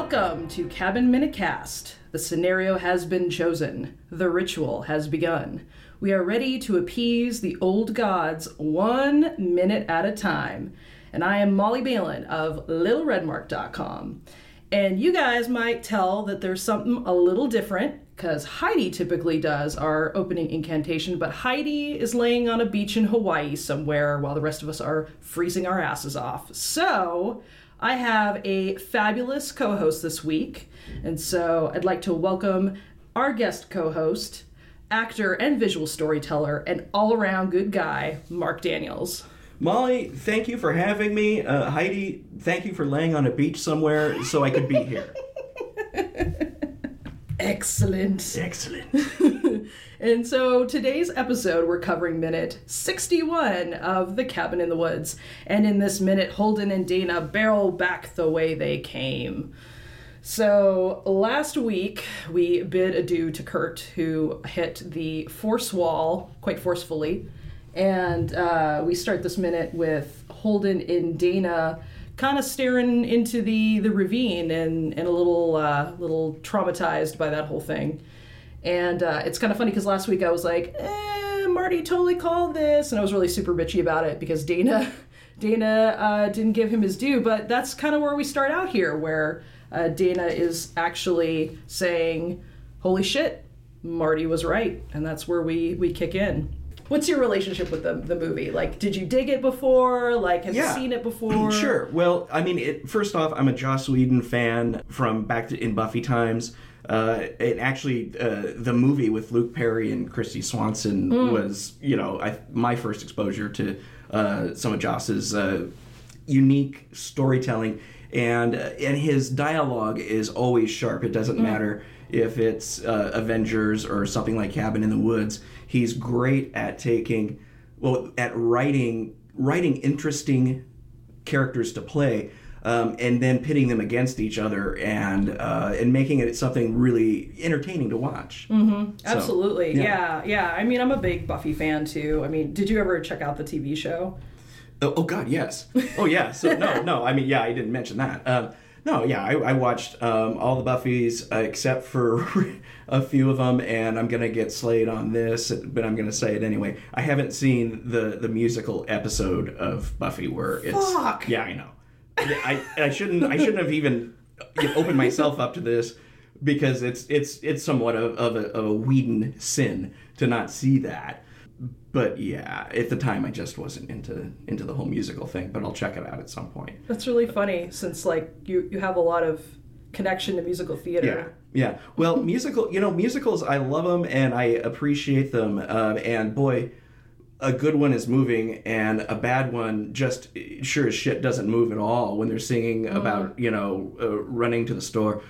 Welcome to Cabin Minute Cast. The scenario has been chosen. The ritual has begun. We are ready to appease the old gods one minute at a time. And I am Molly Balin of LittleRedmark.com. And you guys might tell that there's something a little different because Heidi typically does our opening incantation, but Heidi is laying on a beach in Hawaii somewhere while the rest of us are freezing our asses off. So I have a fabulous co host this week, and so I'd like to welcome our guest co host, actor and visual storyteller, and all around good guy, Mark Daniels. Molly, thank you for having me. Uh, Heidi, thank you for laying on a beach somewhere so I could be here. Excellent. Excellent. And so today's episode, we're covering minute 61 of The Cabin in the Woods. And in this minute, Holden and Dana barrel back the way they came. So last week, we bid adieu to Kurt, who hit the force wall quite forcefully. And uh, we start this minute with Holden and Dana kind of staring into the, the ravine and, and a little, uh, little traumatized by that whole thing. And uh, it's kind of funny because last week I was like, eh, Marty totally called this, and I was really super bitchy about it because Dana, Dana uh, didn't give him his due. But that's kind of where we start out here, where uh, Dana is actually saying, "Holy shit, Marty was right," and that's where we we kick in. What's your relationship with the the movie? Like, did you dig it before? Like, have Yeah. you seen it before? sure. Well, I mean, it, first off, I'm a Joss Whedon fan from back to, in Buffy times. Uh, and actually, uh, the movie with Luke Perry and Kristy Swanson was, you know, I, my first exposure to uh, some of Joss's uh, unique storytelling, and uh, and his dialogue is always sharp. It doesn't matter if it's uh, Avengers or something like Cabin in the Woods. He's great at taking, well, at writing writing interesting characters to play. Um, and then pitting them against each other and uh, and making it something really entertaining to watch. So, Absolutely. yeah. yeah, yeah. I mean, I'm a big Buffy fan too. I mean, did you ever check out the TV show? Oh, oh God, yes. Oh yeah. So no, no. I mean, yeah, I didn't mention that. Um, no, yeah, I, I watched um, all the Buffys uh, except for a few of them, and I'm gonna get slayed on this, but I'm gonna say it anyway. I haven't seen the the musical episode of Buffy where it's. Fuck. Yeah, I know. I I shouldn't I shouldn't have even opened myself up to this because it's it's it's somewhat of, of a of a Whedon sin to not see that but yeah, at the time I just wasn't into into the whole musical thing. But I'll check it out at some point. That's really funny since like you you have a lot of connection to musical theater. yeah. yeah. Well, musical, you know, musicals, I love them and I appreciate them. Um, and boy, a good one is moving, and a bad one just sure as shit doesn't move at all when they're singing about you know uh, running to the store.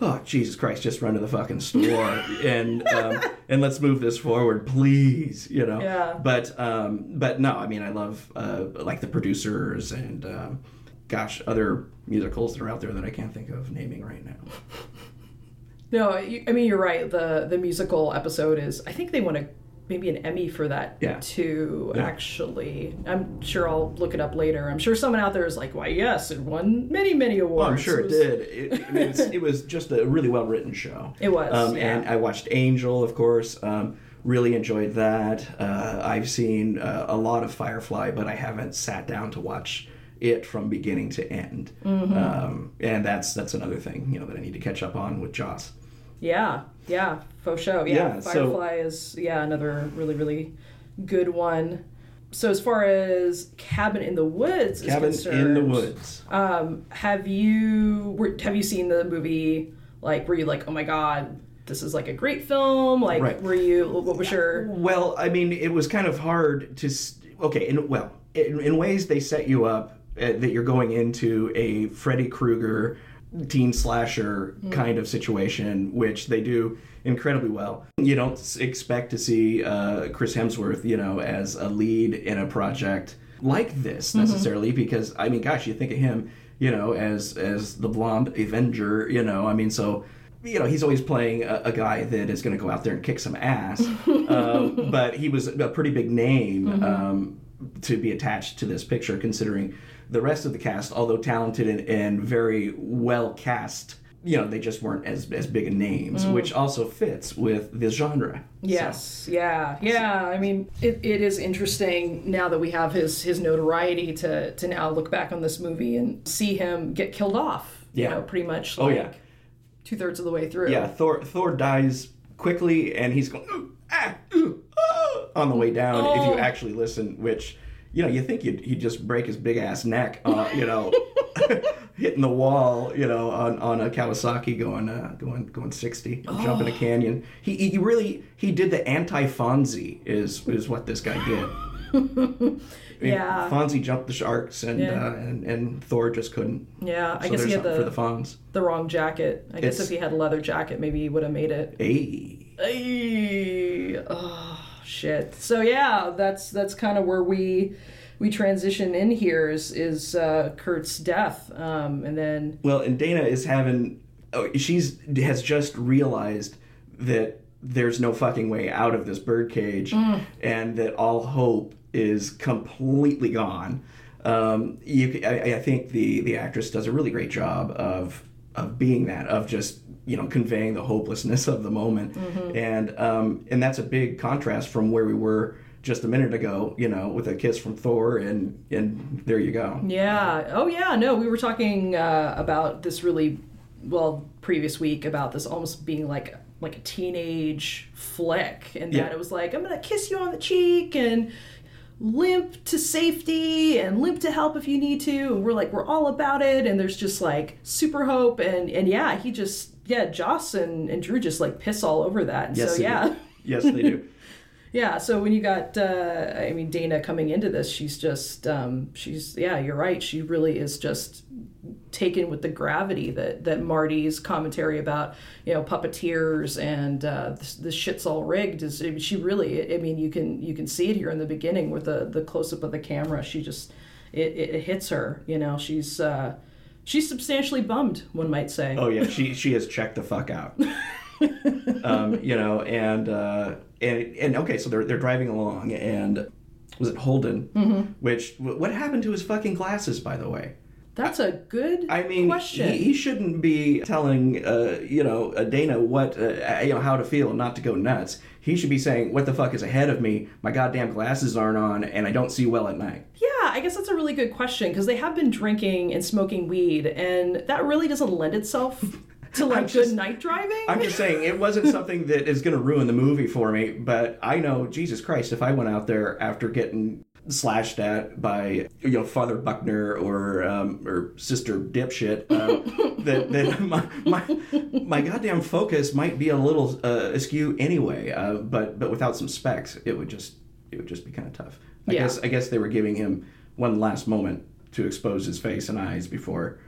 Oh Jesus Christ! Just run to the fucking store and um, and let's move this forward, please. You know. Yeah. But um, but no, I mean I love uh, like the producers and um, gosh other musicals that are out there that I can't think of naming right now. No, I mean you're right. The the musical episode is I think they want a maybe an Emmy for that Yeah. too. Yeah. Actually, I'm sure I'll look it up later. I'm sure someone out there is like, why yes, it won many many awards. Oh, I'm sure it was- did. It, it, was, it was just a really well written show. It was, Um, yeah. And I watched Angel, of course. Um, really enjoyed that. Uh, I've seen uh, a lot of Firefly, but I haven't sat down to watch it from beginning to end. Mm-hmm. Um, and that's that's another thing you know that I need to catch up on with Joss. Yeah, yeah, faux show. Yeah, Yeah, so- Firefly is yeah another really really good one. So as far as Cabin in the Woods is Cabin concerned, in the Woods. Um, have you were, have you seen the movie? Like, were you like, oh my god, this is like a great film? Like, Right. were you? What was your? Well, I mean, it was kind of hard to. Okay, and well, in, in ways they set you up uh, that you're going into a Freddy Krueger teen slasher kind of situation, which they do incredibly well. You don't expect to see uh, Chris Hemsworth, you know, as a lead in a project like this necessarily, because I mean, gosh, you think of him, you know, as as the blonde Avenger, you know, I mean, so you know, he's always playing a, a guy that is going to go out there and kick some ass. um, but he was a pretty big name um, to be attached to this picture, considering the rest of the cast, although talented and, and very well cast you know they just weren't as as big of names, which also fits with the genre. Yes, yeah, yeah. I mean, it, it is interesting now that we have his his notoriety to to now look back on this movie and see him get killed off. You Yeah. know, pretty much. Oh, yeah. Two thirds of the way through. Yeah, Thor Thor dies quickly, and he's going "Ooh, ah, ooh, ah," on the way down. If Oh. you actually listen, which you know, you think he'd, he'd just break his big ass neck, uh, you know, hitting the wall, you know, on, on a Kawasaki going uh, going going sixty, or jumping a Oh. canyon. He he really he did the anti Fonzie is is what this guy did. I Yeah. Fonzie jumped the sharks, and Yeah. uh, and and Thor just couldn't. Yeah, I So guess he had the for the Fonz. the wrong jacket. I guess It's- if he had a leather jacket, maybe he would have made it. Hey. Ay, oh shit. So yeah, that's that's kind of where we we transition in here is is uh, Kurt's death, um, and then Well, and Dana is having. Oh, she's has just realized that there's no fucking way out of this birdcage, Mm. and that all hope is completely gone. Um, you, I, I think the the actress does a really great job of of being that of just you know conveying the hopelessness of the moment, Mm-hmm. and um, and that's a big contrast from where we were just a minute ago. You know, with a kiss from Thor, and and there you go. yeah, oh yeah, no, we were talking uh, about this really well previous week about this almost being like like a teenage flick, and that Yeah. it was like I'm gonna kiss you on the cheek and limp to safety and limp to help if you need to and we're like we're all about it and there's just like super hope and and yeah he just yeah joss and, and drew just like piss all over that and Yes, so yeah do. Yes, they do. yeah so when you got uh i mean dana coming into this she's just um she's yeah you're right. She really is just taken with the gravity that that marty's commentary about you know puppeteers and uh this, this shit's all rigged is I mean, she really i mean you can you can see it here in the beginning with the the close-up of the camera. She just it, it, it hits her you know she's uh she's substantially bummed one might say. Oh yeah, she she has checked the fuck out. um, you know, and uh, and and okay, so they're they're driving along, and was it Holden? Mm-hmm. Which what happened to his fucking glasses, by the way? that's a good I mean, question he, he shouldn't be telling uh, you know uh, Dana what uh, you know how to feel, and not to go nuts. He should be saying, "What the fuck is ahead of me? My goddamn glasses aren't on, and I don't see well at night." Yeah, I guess that's a really good question because they have been drinking and smoking weed, and that really doesn't lend itself to like just- good night driving. I'm just saying it wasn't something that is going to ruin the movie for me, but I know Jesus Christ if I went out there after getting slashed at by you know Father Buckner or um, or Sister Dipshit, uh, that that my, my my goddamn focus might be a little uh, askew anyway. Uh, but but without some specs, it would just it would just be kind of tough. I Yeah. guess I guess they were giving him one last moment to expose his face and eyes before,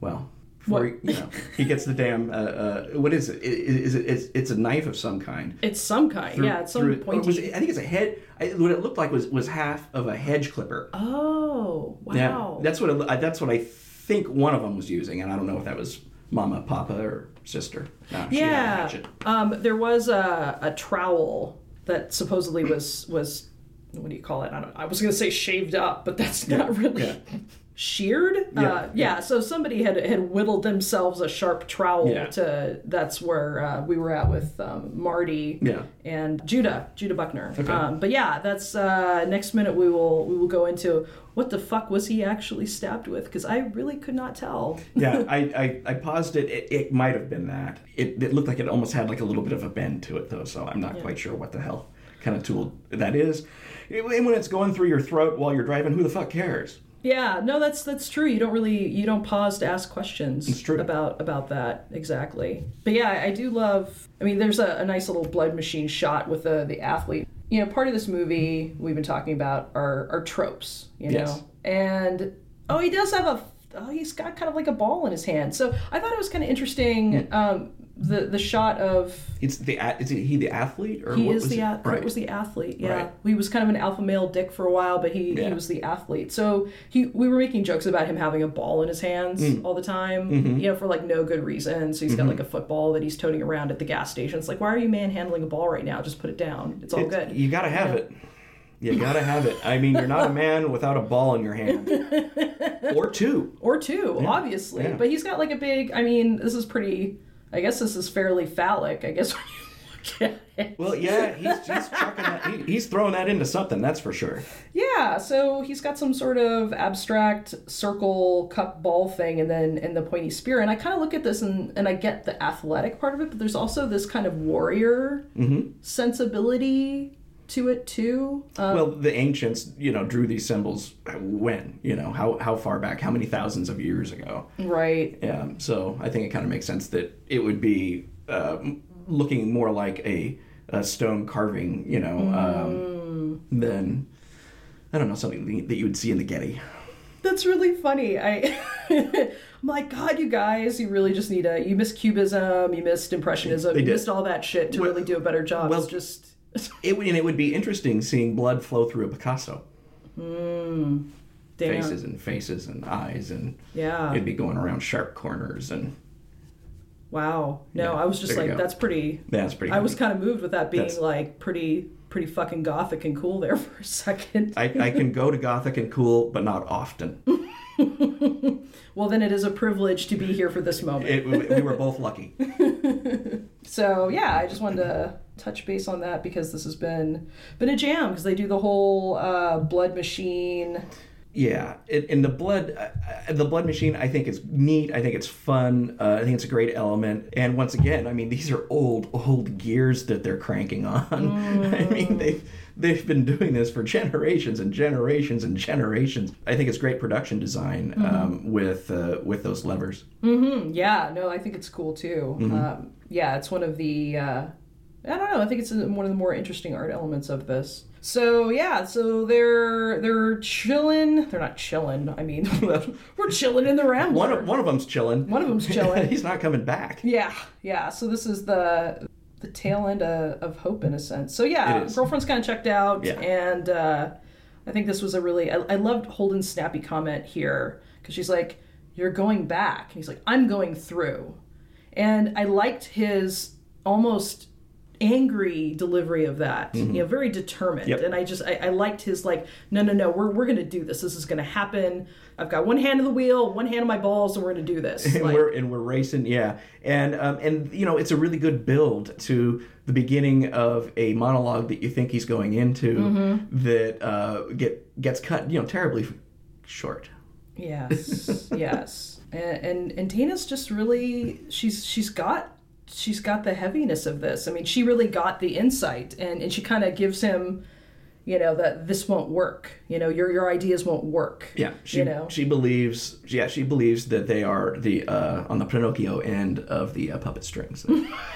well. Before What? he, you know, he gets the damn uh, uh, what is it? Is it? It's, it's a knife of some kind. it's some kind, Through- yeah, it's some pointy. was I think it's a head. I, what it looked like was was half of a hedge clipper. oh, wow. Yeah, that's what it, that's what I think one of them was using, and I don't know if that was Mama, Papa, or sister. No, she had a yeah. Um, there was a, a trowel that supposedly was was what do you call it? I don't. I was gonna say shaved up, but that's not really. yeah. Sheared, Yeah, uh, yeah. yeah. So somebody had had whittled themselves a sharp trowel Yeah. to. That's where uh, we were at with um, Marty. Yeah. and Judah, Judah Buckner. Okay. Um, but yeah, that's uh, next minute we will we will go into what the fuck was he actually stabbed with because I really could not tell. yeah, I, I, I paused it. It, it might have been that. It, it looked like it almost had like a little bit of a bend to it, though, so I'm not quite sure what the hell kind of tool that is. And when it's going through your throat while you're driving, who the fuck cares? Yeah, no, that's that's true. You don't really you don't pause to ask questions about about that exactly. But yeah, I do love. I mean, there's a, a nice little blood machine shot with the the athlete. You know, part of this movie we've been talking about are are tropes. You know, Yes. and oh, he does have a. Oh, he's got kind of like a ball in his hand. So I thought it was kind of interesting. Um, the the shot of It's the is he the athlete or he what is was the it? right. was the athlete. Yeah, Right. he was kind of an alpha male dick for a while, but he, he was the athlete. So he we were making jokes about him having a ball in his hands Mm. all the time, Mm-hmm. you know, for like no good reason. So he's got like a football that he's toting around at the gas station. It's like, why are you manhandling a ball right now? Just put it down. It's all It's- good. You got to have it. You gotta have it. I mean, you're not a man without a ball in your hand, or two. Or two, obviously. yeah. But he's got like a big. I mean, this is pretty. I guess this is fairly phallic. I guess when you look at it. Well, yeah, he's, he's chucking that. He, he's throwing that into something. That's for sure. Yeah, so he's got some sort of abstract circle cup ball thing and then and the pointy spear. And I kind of look at this and, and I get the athletic part of it, but there's also this kind of warrior mm-hmm. sensibility to it too. Um, Well, the ancients, you know, drew these symbols when, you know, how how far back, how many thousands of years ago. right. Yeah, so I think it kind of makes sense that it would be uh, looking more like a, a stone carving, you know, um, than I don't know something that you would see in the Getty. That's really funny. I I'm like, God, you guys, you really just need a you missed cubism, you missed impressionism, you missed all that shit to Well- really do a better job. well- it's just It would- and it would be interesting seeing blood flow through a Picasso. Hmm. damn. Faces and faces and eyes, and Yeah. it'd be going around sharp corners, and Wow. No, Yeah, I was just like, that's pretty that's pretty. I was kind of moved with that being That's- like pretty pretty fucking gothic and cool there for a second. I, I can go to Gothic and cool, but not often. well, then it is a privilege to be here for this moment. It, we were both lucky. so yeah, I just wanted to touch base on that because this has been been a jam because they do the whole uh, blood machine. Yeah, in, in the blood, uh, the blood machine, I think is neat. I think it's fun. Uh, I think it's a great element. And once again, I mean, these are old, old gears that they're cranking on. I mean, they've they've been doing this for generations and generations and generations. I think it's great production design um, with uh, with those levers. Mm-hmm. yeah, no, I think it's cool too. Um, yeah, it's one of the. I don't know. I think it's one of the more interesting art elements of this. So yeah, so they're they're chilling. They're not chilling. I mean, we're chilling in the Rambler. One of one of them's chilling. One of them's chilling. He's not coming back. Yeah, yeah. So this is the the tail end of, of hope in a sense. So yeah, girlfriend's kind of checked out, Yeah. and uh, I think this was a really. I, I loved Holden's snappy comment here because she's like, "You're going back," and he's like, "I'm going through," and I liked his almost angry delivery of that you know very determined Mm-hmm. Yep. and i just I, I liked his like no no no we're, we're gonna do this this is gonna happen i've got one hand on the wheel one hand on my balls and we're gonna do this and Like- we're and we're racing, yeah. And um, and you know, it's a really good build to the beginning of a monologue that you think he's going into Mm-hmm. that uh, get gets cut, you know, terribly short. Yes, yes, and, and and Dana's just really she's she's got she's got the heaviness of this. I mean, she really got the insight, and and she kind of gives him, you know, that this won't work. You know, your your ideas won't work. Yeah, she you know, she believes. Yeah, she believes that they are the uh, on the Pinocchio end of the uh, puppet strings.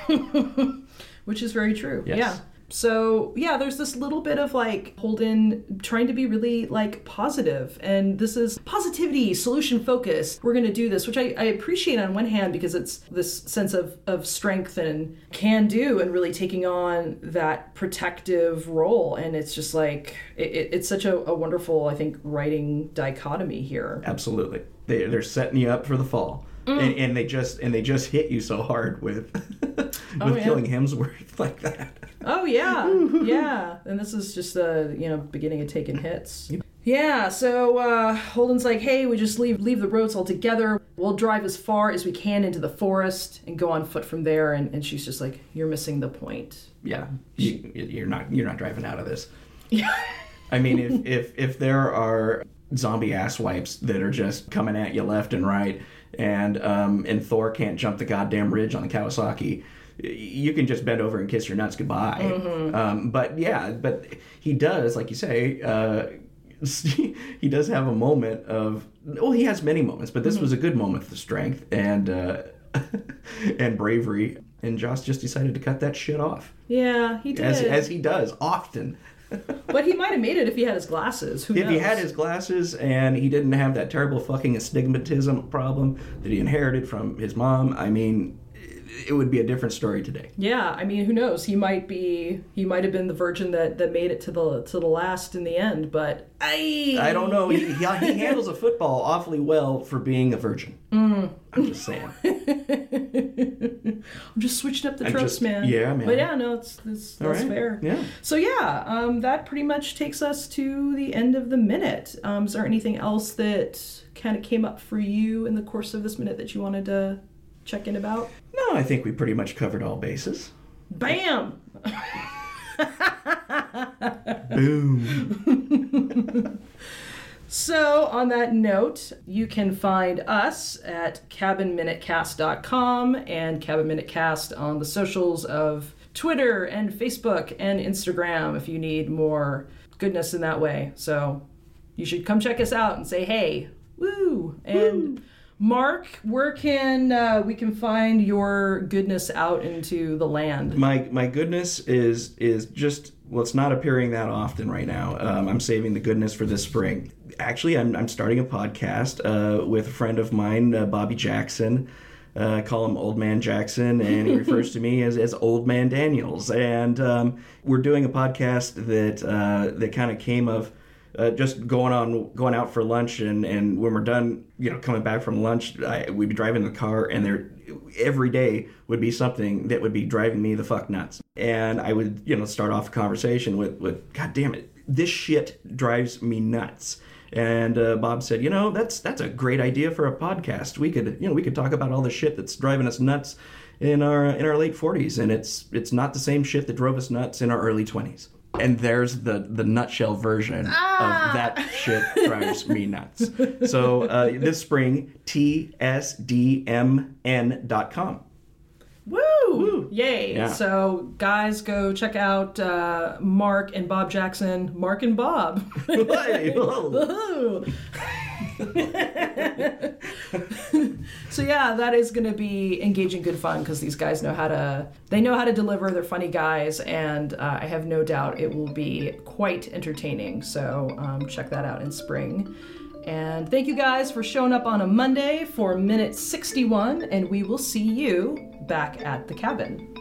which is very true. Yes. Yeah. So yeah, there's this little bit of like Holden trying to be really like positive, and this is positivity, solution focus. We're gonna do this, which I, I appreciate on one hand because it's this sense of of strength and can do, and really taking on that protective role. And it's just like it, it- it's such a, a wonderful, I think, writing dichotomy here. Absolutely, they they're setting you up for the fall. Mm. And, and they just and they just hit you so hard with with Oh, yeah. killing Hemsworth like that. Oh yeah, yeah. And this is just the you know beginning of taking hits. Yeah. So uh, Holden's like, hey, we just leave leave the roads altogether. We'll drive as far as we can into the forest and go on foot from there. And, and she's just like, you're missing the point. yeah, you, you're not you're not driving out of this. Yeah. I mean, if if if there are zombie ass wipes that are just coming at you left and right, and um, and Thor can't jump the goddamn ridge on the Kawasaki, you can just bend over and kiss your nuts goodbye. Um, but yeah, but he does, like you say. Uh, he does have a moment of well he has many moments but this was a good moment of strength and uh, and bravery and Joss just decided to cut that shit off Yeah, he did. as, as he does often but he might have made it if he had his glasses. Who If knows? he had his glasses and he didn't have that terrible fucking astigmatism problem that he inherited from his mom, I mean, it would be a different story today. Yeah, I mean, who knows? He might be. He might have been the virgin that, that made it to the to the last in the end. But I I don't know. He, he, he handles a football awfully well for being a virgin. I'm just saying. I'm just switching up the tropes, just- man. yeah, man. But yeah, no, it's, it's that's right. fair. Yeah. So yeah, um, that pretty much takes us to the end of the minute. Um, is there anything else that kind of came up for you in the course of this minute that you wanted to check in about? No, I think we pretty much covered all bases. Bam! Boom. So, on that note, you can find us at cabinminutecast.com and Cabin Minute Cast on the socials of Twitter and Facebook and Instagram if you need more goodness in that way. So, you should come check us out and say, hey, woo! And Mark, where can uh, we can find your goodness out into the land? my my goodness is is just well, it's not appearing that often right now. Um, I'm saving the goodness for this spring. Actually, I'm I'm starting a podcast uh, with a friend of mine, uh, Bobby Jackson. Uh, I call him Old Man Jackson, and he refers to me as, as Old Man Daniels. And um, we're doing a podcast that uh, that kind of came of uh, just going on going out for lunch and and when we're done you know coming back from lunch I, we'd be driving the car and there every day would be something that would be driving me the fuck nuts. And i would you know start off a conversation with with god damn it this shit drives me nuts. And uh, bob said you know that's that's a great idea for a podcast. We could you know we could talk about all the shit that's driving us nuts in our in our late 40s and it's it's not the same shit that drove us nuts in our early 20s and there's the the nutshell version of that shit drives me nuts. So uh, this spring, tsdmn.com. Woo! Yay! Yeah. So, guys, go check out uh, Mark and Bob Jackson. Mark and Bob. So yeah, that is going to be engaging, good fun because these guys know how to. They know how to deliver. They're funny guys, and uh, I have no doubt it will be quite entertaining. So um, check that out in spring. And thank you guys for showing up on a Monday for minute 61, and we will see you back at the cabin.